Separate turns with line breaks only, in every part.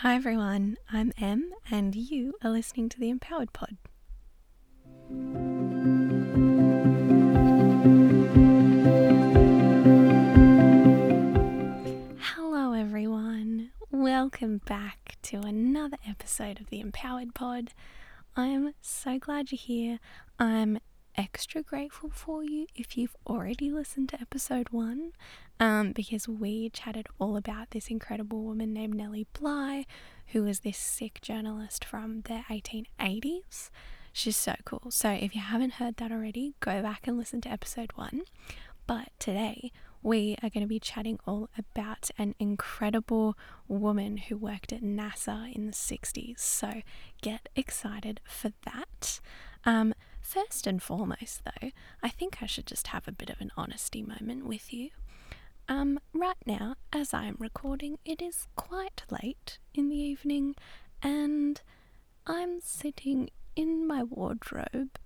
Hi everyone, I'm Em, and you are listening to the Empowered Pod. Hello everyone, welcome back to another episode of the Empowered Pod. I'm so glad you're here. I'm extra grateful for you if you've already listened to episode one, um, because we chatted all about this incredible woman named Nellie Bly, who was this sick journalist from the 1880s. She's so cool. So if you haven't heard that already, go back and listen to episode one. But today, we are going to be chatting all about an incredible woman who worked at NASA in the 60s. So get excited for that. Um, first and foremost, though, I think I should just have a bit of an honesty moment with you. Um, right now, as I am recording, it is quite late in the evening, and I'm sitting in my wardrobe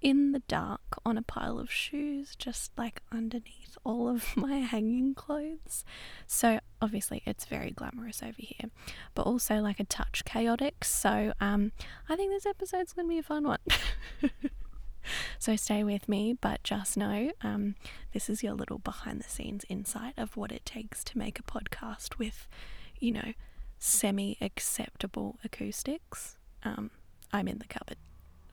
in the dark on a pile of shoes, just like underneath all of my hanging clothes. So obviously it's very glamorous over here, but also like a touch chaotic. So um, I think this episode's gonna be a fun one. so stay with me, but just know um, this is your little behind the scenes insight of what it takes to make a podcast with, you know, semi acceptable acoustics. Um, I'm in the cupboard.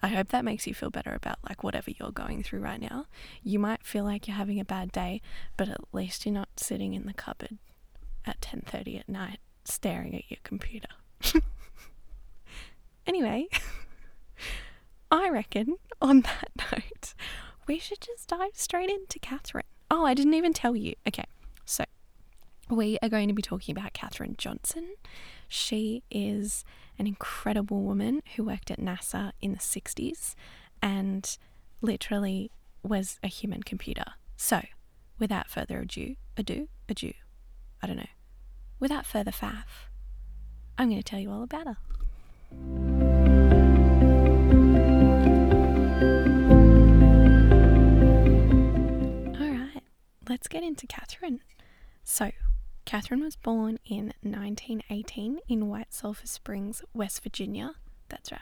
I hope that makes you feel better about like whatever you're going through right now. You might feel like you're having a bad day, but at least you're not sitting in the cupboard at 10:30 at night staring at your computer. anyway, I reckon on that note, we should just dive straight into Katherine. Oh, I didn't even tell you. Okay, so we are going to be talking about Katherine Johnson. She is an incredible woman who worked at NASA in the 60s and literally was a human computer. So, without further ado, ado, ado, I don't know, without further faff, I'm going to tell you all about her. Let's get into Katherine. So, Katherine was born in 1918 in White Sulphur Springs, West Virginia. That's right.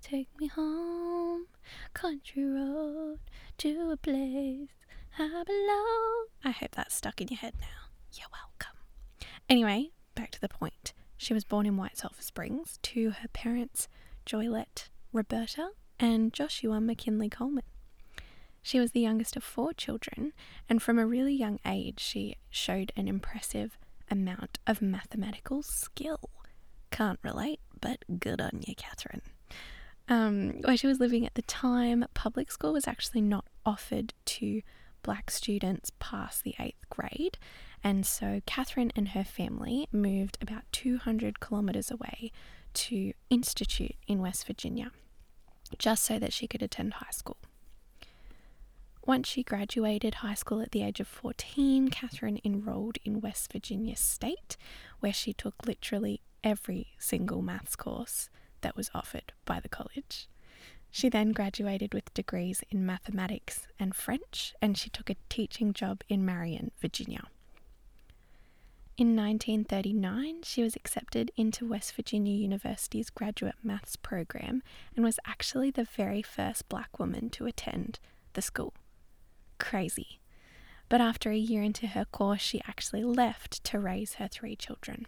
Take me home, country road, to a place I belong. I hope that's stuck in your head now. You're welcome. Anyway, back to the point. She was born in White Sulphur Springs to her parents, Joylette Roberta and Joshua McKinley Coleman. She was the youngest of four children, and from a really young age, she showed an impressive amount of mathematical skill. Can't relate, but good on you, Katherine. Um, where she was living at the time, public school was actually not offered to black students past the eighth grade, and so Katherine and her family moved about 200 kilometres away to Institute in West Virginia, just so that she could attend high school. Once she graduated high school at the age of 14, Katherine enrolled in West Virginia State, where she took literally every single maths course that was offered by the college. She then graduated with degrees in mathematics and French, and she took a teaching job in Marion, Virginia. In 1939, she was accepted into West Virginia University's graduate maths program and was actually the very first black woman to attend the school crazy. But after a year into her course, she actually left to raise her three children.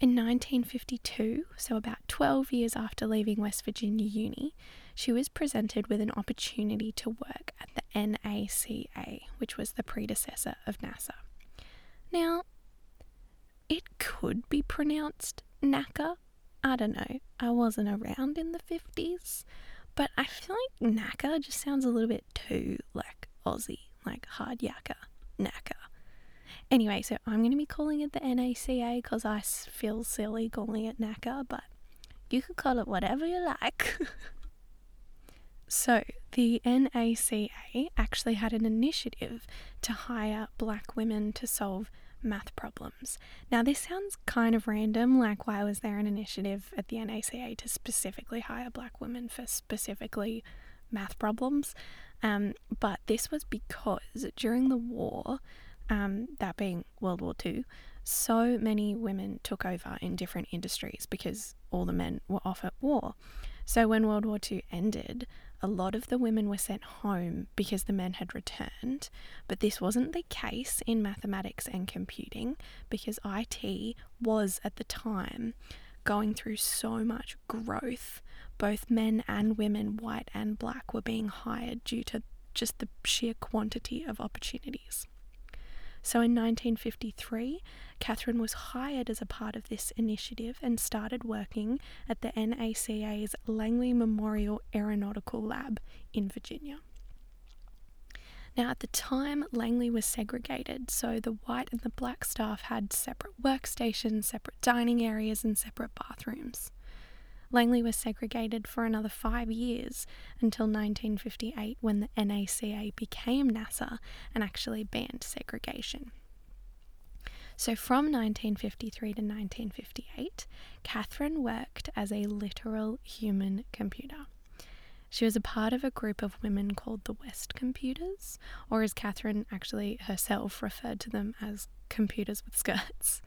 In 1952, so about 12 years after leaving West Virginia Uni, she was presented with an opportunity to work at the NACA, which was the predecessor of NASA. Now, it could be pronounced NACA. I don't know. I wasn't around in the 50s. But I feel like Naka just sounds a little bit too like Aussie, like hard yakka, Naka. Anyway, so I'm going to be calling it the NACA because I feel silly calling it NACA, but you could call it whatever you like. so, the NACA actually had an initiative to hire black women to solve math problems. Now, this sounds kind of random, like why was there an initiative at the NACA to specifically hire black women for specifically math problems? Um, but this was because during the war, um, that being World War II, so many women took over in different industries because all the men were off at war. So when World War II ended, a lot of the women were sent home because the men had returned. But this wasn't the case in mathematics and computing because IT was at the time going through so much growth. Both men and women, white and black, were being hired due to just the sheer quantity of opportunities. So in 1953, Katherine was hired as a part of this initiative and started working at the NACA's Langley Memorial Aeronautical Lab in Virginia. Now, at the time, Langley was segregated, so the white and the black staff had separate workstations, separate dining areas, and separate bathrooms. Langley was segregated for another five years until 1958 when the NACA became NASA and actually banned segregation. So from 1953 to 1958, Katherine worked as a literal human computer. She was a part of a group of women called the West Computers, or as Katherine actually herself referred to them as computers with skirts.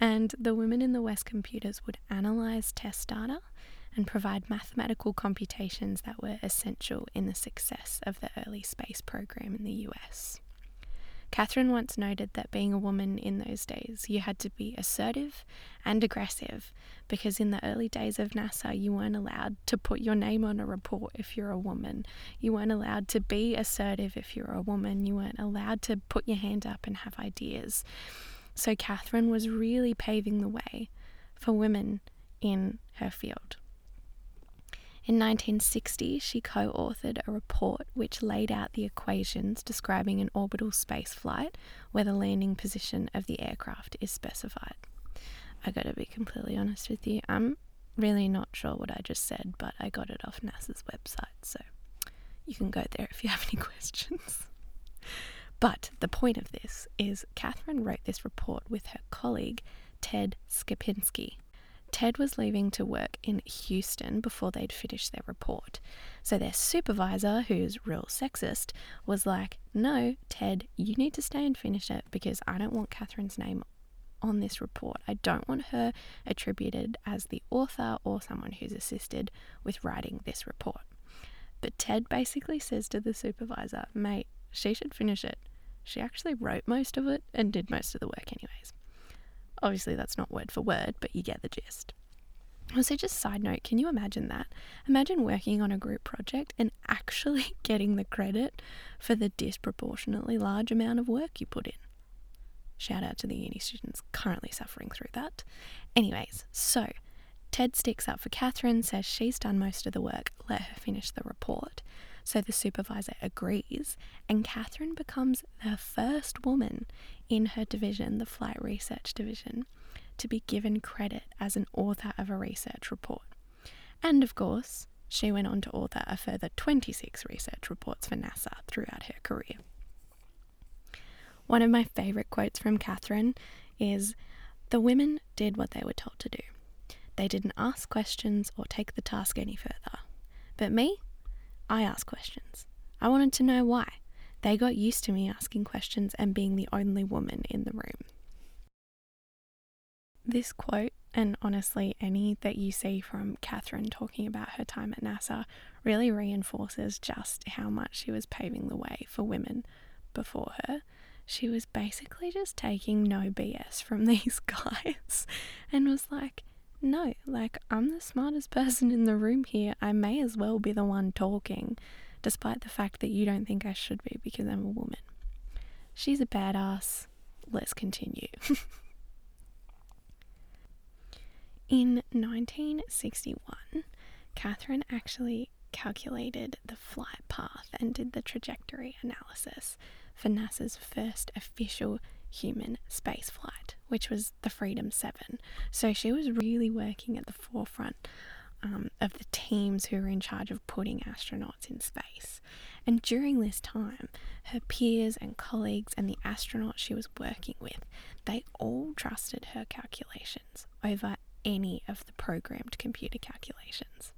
And the women in the West Computers would analyze test data and provide mathematical computations that were essential in the success of the early space program in the US. Katherine once noted that being a woman in those days, you had to be assertive and aggressive because in the early days of NASA, you weren't allowed to put your name on a report if you're a woman. You weren't allowed to be assertive if you're a woman. You weren't allowed to put your hand up and have ideas. So, Katherine was really paving the way for women in her field. In 1960, she co authored a report which laid out the equations describing an orbital space flight where the landing position of the aircraft is specified. I gotta be completely honest with you, I'm really not sure what I just said, but I got it off NASA's website, so you can go there if you have any questions. But the point of this is Katherine wrote this report with her colleague Ted Skopinski, Ted was leaving to work in Houston before they'd finished their report. So their supervisor, who's real sexist, was like, No, Ted, you need to stay and finish it because I don't want Katherine's name on this report. I don't want her attributed as the author or someone who's assisted with writing this report. But Ted basically says to the supervisor, Mate, she should finish it. She actually wrote most of it and did most of the work, anyways. Obviously, that's not word for word, but you get the gist. Also, just side note, can you imagine that? Imagine working on a group project and actually getting the credit for the disproportionately large amount of work you put in. Shout out to the uni students currently suffering through that. Anyways, so Ted sticks up for Katherine, says she's done most of the work, let her finish the report. So the supervisor agrees, and Katherine becomes the first woman in her division, the Flight Research Division, to be given credit as an author of a research report. And of course, she went on to author a further 26 research reports for NASA throughout her career. One of my favourite quotes from Katherine is The women did what they were told to do. They didn't ask questions or take the task any further. But me, I asked questions. I wanted to know why. They got used to me asking questions and being the only woman in the room. This quote, and honestly any that you see from Katherine talking about her time at NASA, really reinforces just how much she was paving the way for women before her. She was basically just taking no BS from these guys and was like, no, like, I'm the smartest person in the room here. I may as well be the one talking, despite the fact that you don't think I should be because I'm a woman. She's a badass. Let's continue. in 1961, Katherine actually calculated the flight path and did the trajectory analysis for NASA's first official human spaceflight, which was the Freedom 7. So she was really working at the forefront um, of the teams who were in charge of putting astronauts in space. And during this time, her peers and colleagues and the astronauts she was working with, they all trusted her calculations over any of the programmed computer calculations.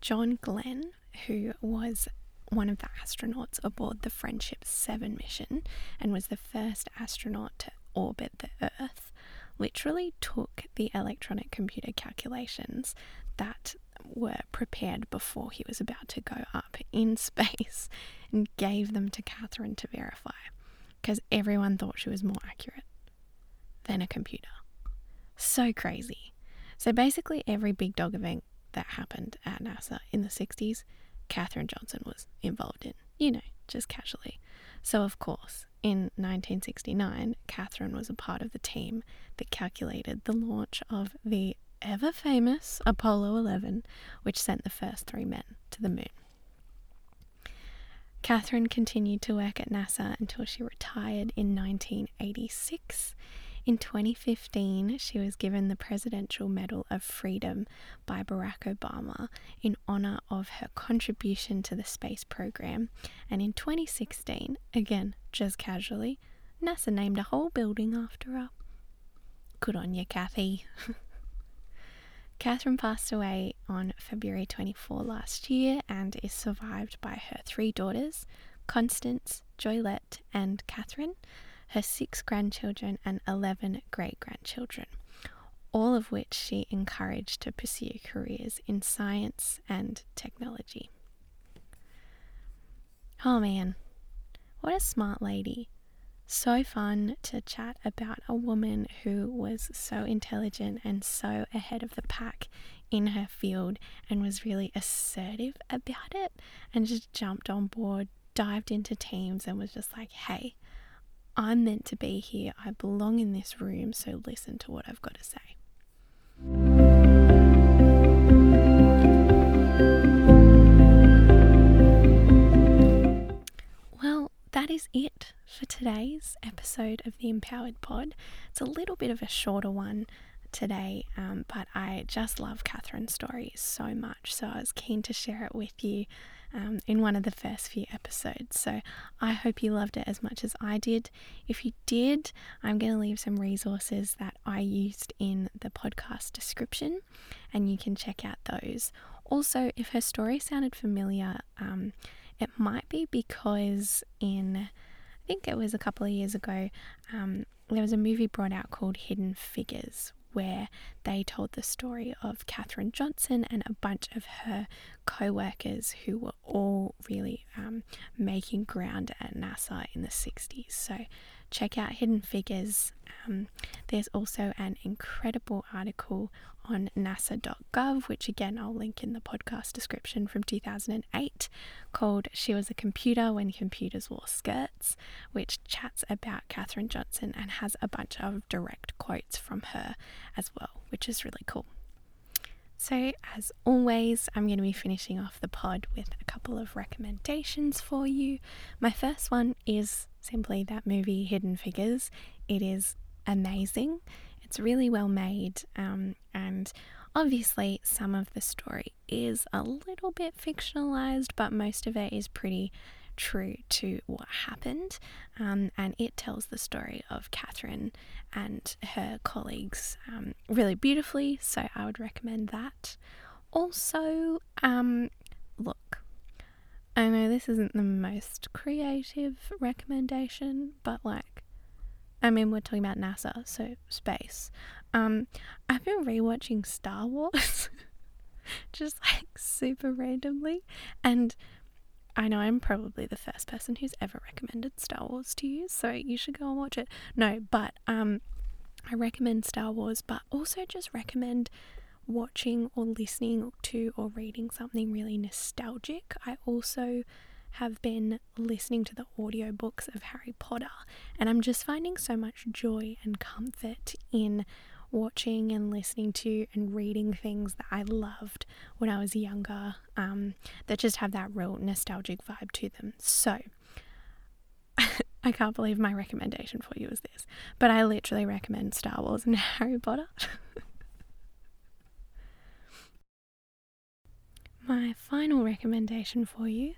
John Glenn, who was one of the astronauts aboard the Friendship 7 mission and was the first astronaut to orbit the Earth literally took the electronic computer calculations that were prepared before he was about to go up in space and gave them to Katherine to verify because everyone thought she was more accurate than a computer. So crazy. So basically, every big dog event that happened at NASA in the 60s, Katherine Johnson was involved in, you know, just casually. So, of course, in 1969, Katherine was a part of the team that calculated the launch of the ever famous Apollo 11, which sent the first three men to the moon. Katherine continued to work at NASA until she retired in 1986. In 2015, she was given the Presidential Medal of Freedom by Barack Obama in honor of her contribution to the space program. And in 2016, again, just casually, NASA named a whole building after her. Good on you, Kathy. Katherine passed away on February 24 last year and is survived by her three daughters, Constance, Joylette, and Katherine, her six grandchildren, and 11 great grandchildren, all of which she encouraged to pursue careers in science and technology. Oh man, what a smart lady so fun to chat about a woman who was so intelligent and so ahead of the pack in her field and was really assertive about it and just jumped on board, dived into teams, and was just like, hey, I'm meant to be here. I belong in this room, so listen to what I've got to say. Well, that is it for today's episode of the Empowered Pod. It's a little bit of a shorter one today, um, but I just love Katherine's story so much, so I was keen to share it with you um, in one of the first few episodes. So I hope you loved it as much as I did. If you did, I'm going to leave some resources that I used in the podcast description, and you can check out those. Also, if her story sounded familiar, um, it might be because in, I think it was a couple of years ago, um, there was a movie brought out called Hidden Figures, where they told the story of Katherine Johnson and a bunch of her co workers who were all really um, making ground at NASA in the 60s. So check out Hidden Figures. Um, there's also an incredible article on nasa.gov, which again I'll link in the podcast description from 2008, called She Was a Computer When Computers Wore Skirts, which chats about Katherine Johnson and has a bunch of direct quotes from her as well, which is really cool. So, as always, I'm going to be finishing off the pod with a couple of recommendations for you. My first one is simply that movie Hidden Figures. It is amazing. It's really well made, um, and obviously, some of the story is a little bit fictionalized, but most of it is pretty true to what happened. Um, and it tells the story of Katherine and her colleagues um, really beautifully. So I would recommend that. Also, um, look, I know this isn't the most creative recommendation, but like, I mean, we're talking about NASA, so space. Um, I've been rewatching Star Wars, just like super randomly, and I know I'm probably the first person who's ever recommended Star Wars to you, so you should go and watch it. No, but um, I recommend Star Wars, but also just recommend watching or listening to or reading something really nostalgic. I also have been listening to the audiobooks of Harry Potter, and I'm just finding so much joy and comfort in watching and listening to and reading things that I loved when I was younger um, that just have that real nostalgic vibe to them. So, I can't believe my recommendation for you is this, but I literally recommend Star Wars and Harry Potter. my final recommendation for you,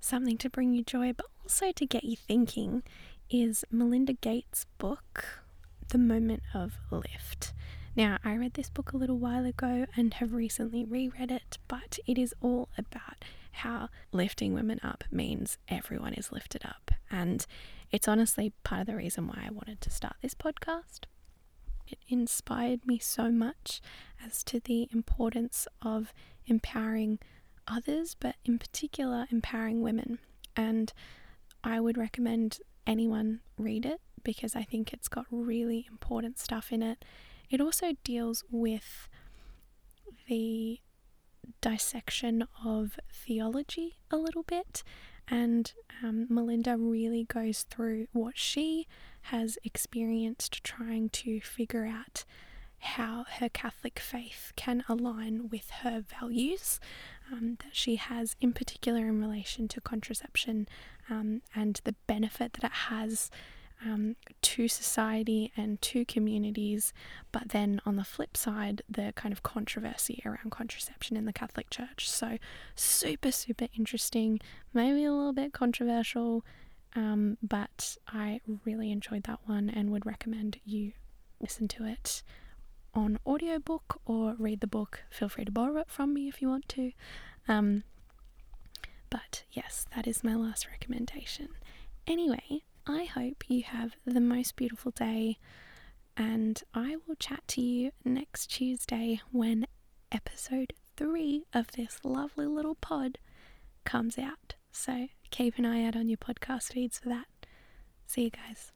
something to bring you joy but also to get you thinking, is Melinda Gates' book, The Moment of Lift. Now, I read this book a little while ago and have recently reread it, but it is all about how lifting women up means everyone is lifted up. And it's honestly part of the reason why I wanted to start this podcast. It inspired me so much as to the importance of empowering others, but in particular, empowering women. And I would recommend anyone read it because I think it's got really important stuff in it. It also deals with the dissection of theology a little bit, and um, Melinda really goes through what she has experienced trying to figure out how her Catholic faith can align with her values um, that she has, in particular in relation to contraception um, and the benefit that it has um, to society and to communities. But then on the flip side, the kind of controversy around contraception in the Catholic Church. So, super, super interesting, maybe a little bit controversial. Um, but I really enjoyed that one and would recommend you listen to it on audiobook or read the book. Feel free to borrow it from me if you want to. Um, but yes, that is my last recommendation. Anyway, I hope you have the most beautiful day, and I will chat to you next Tuesday when episode three of this lovely little pod comes out. So keep an eye out on your podcast feeds for that. See you guys.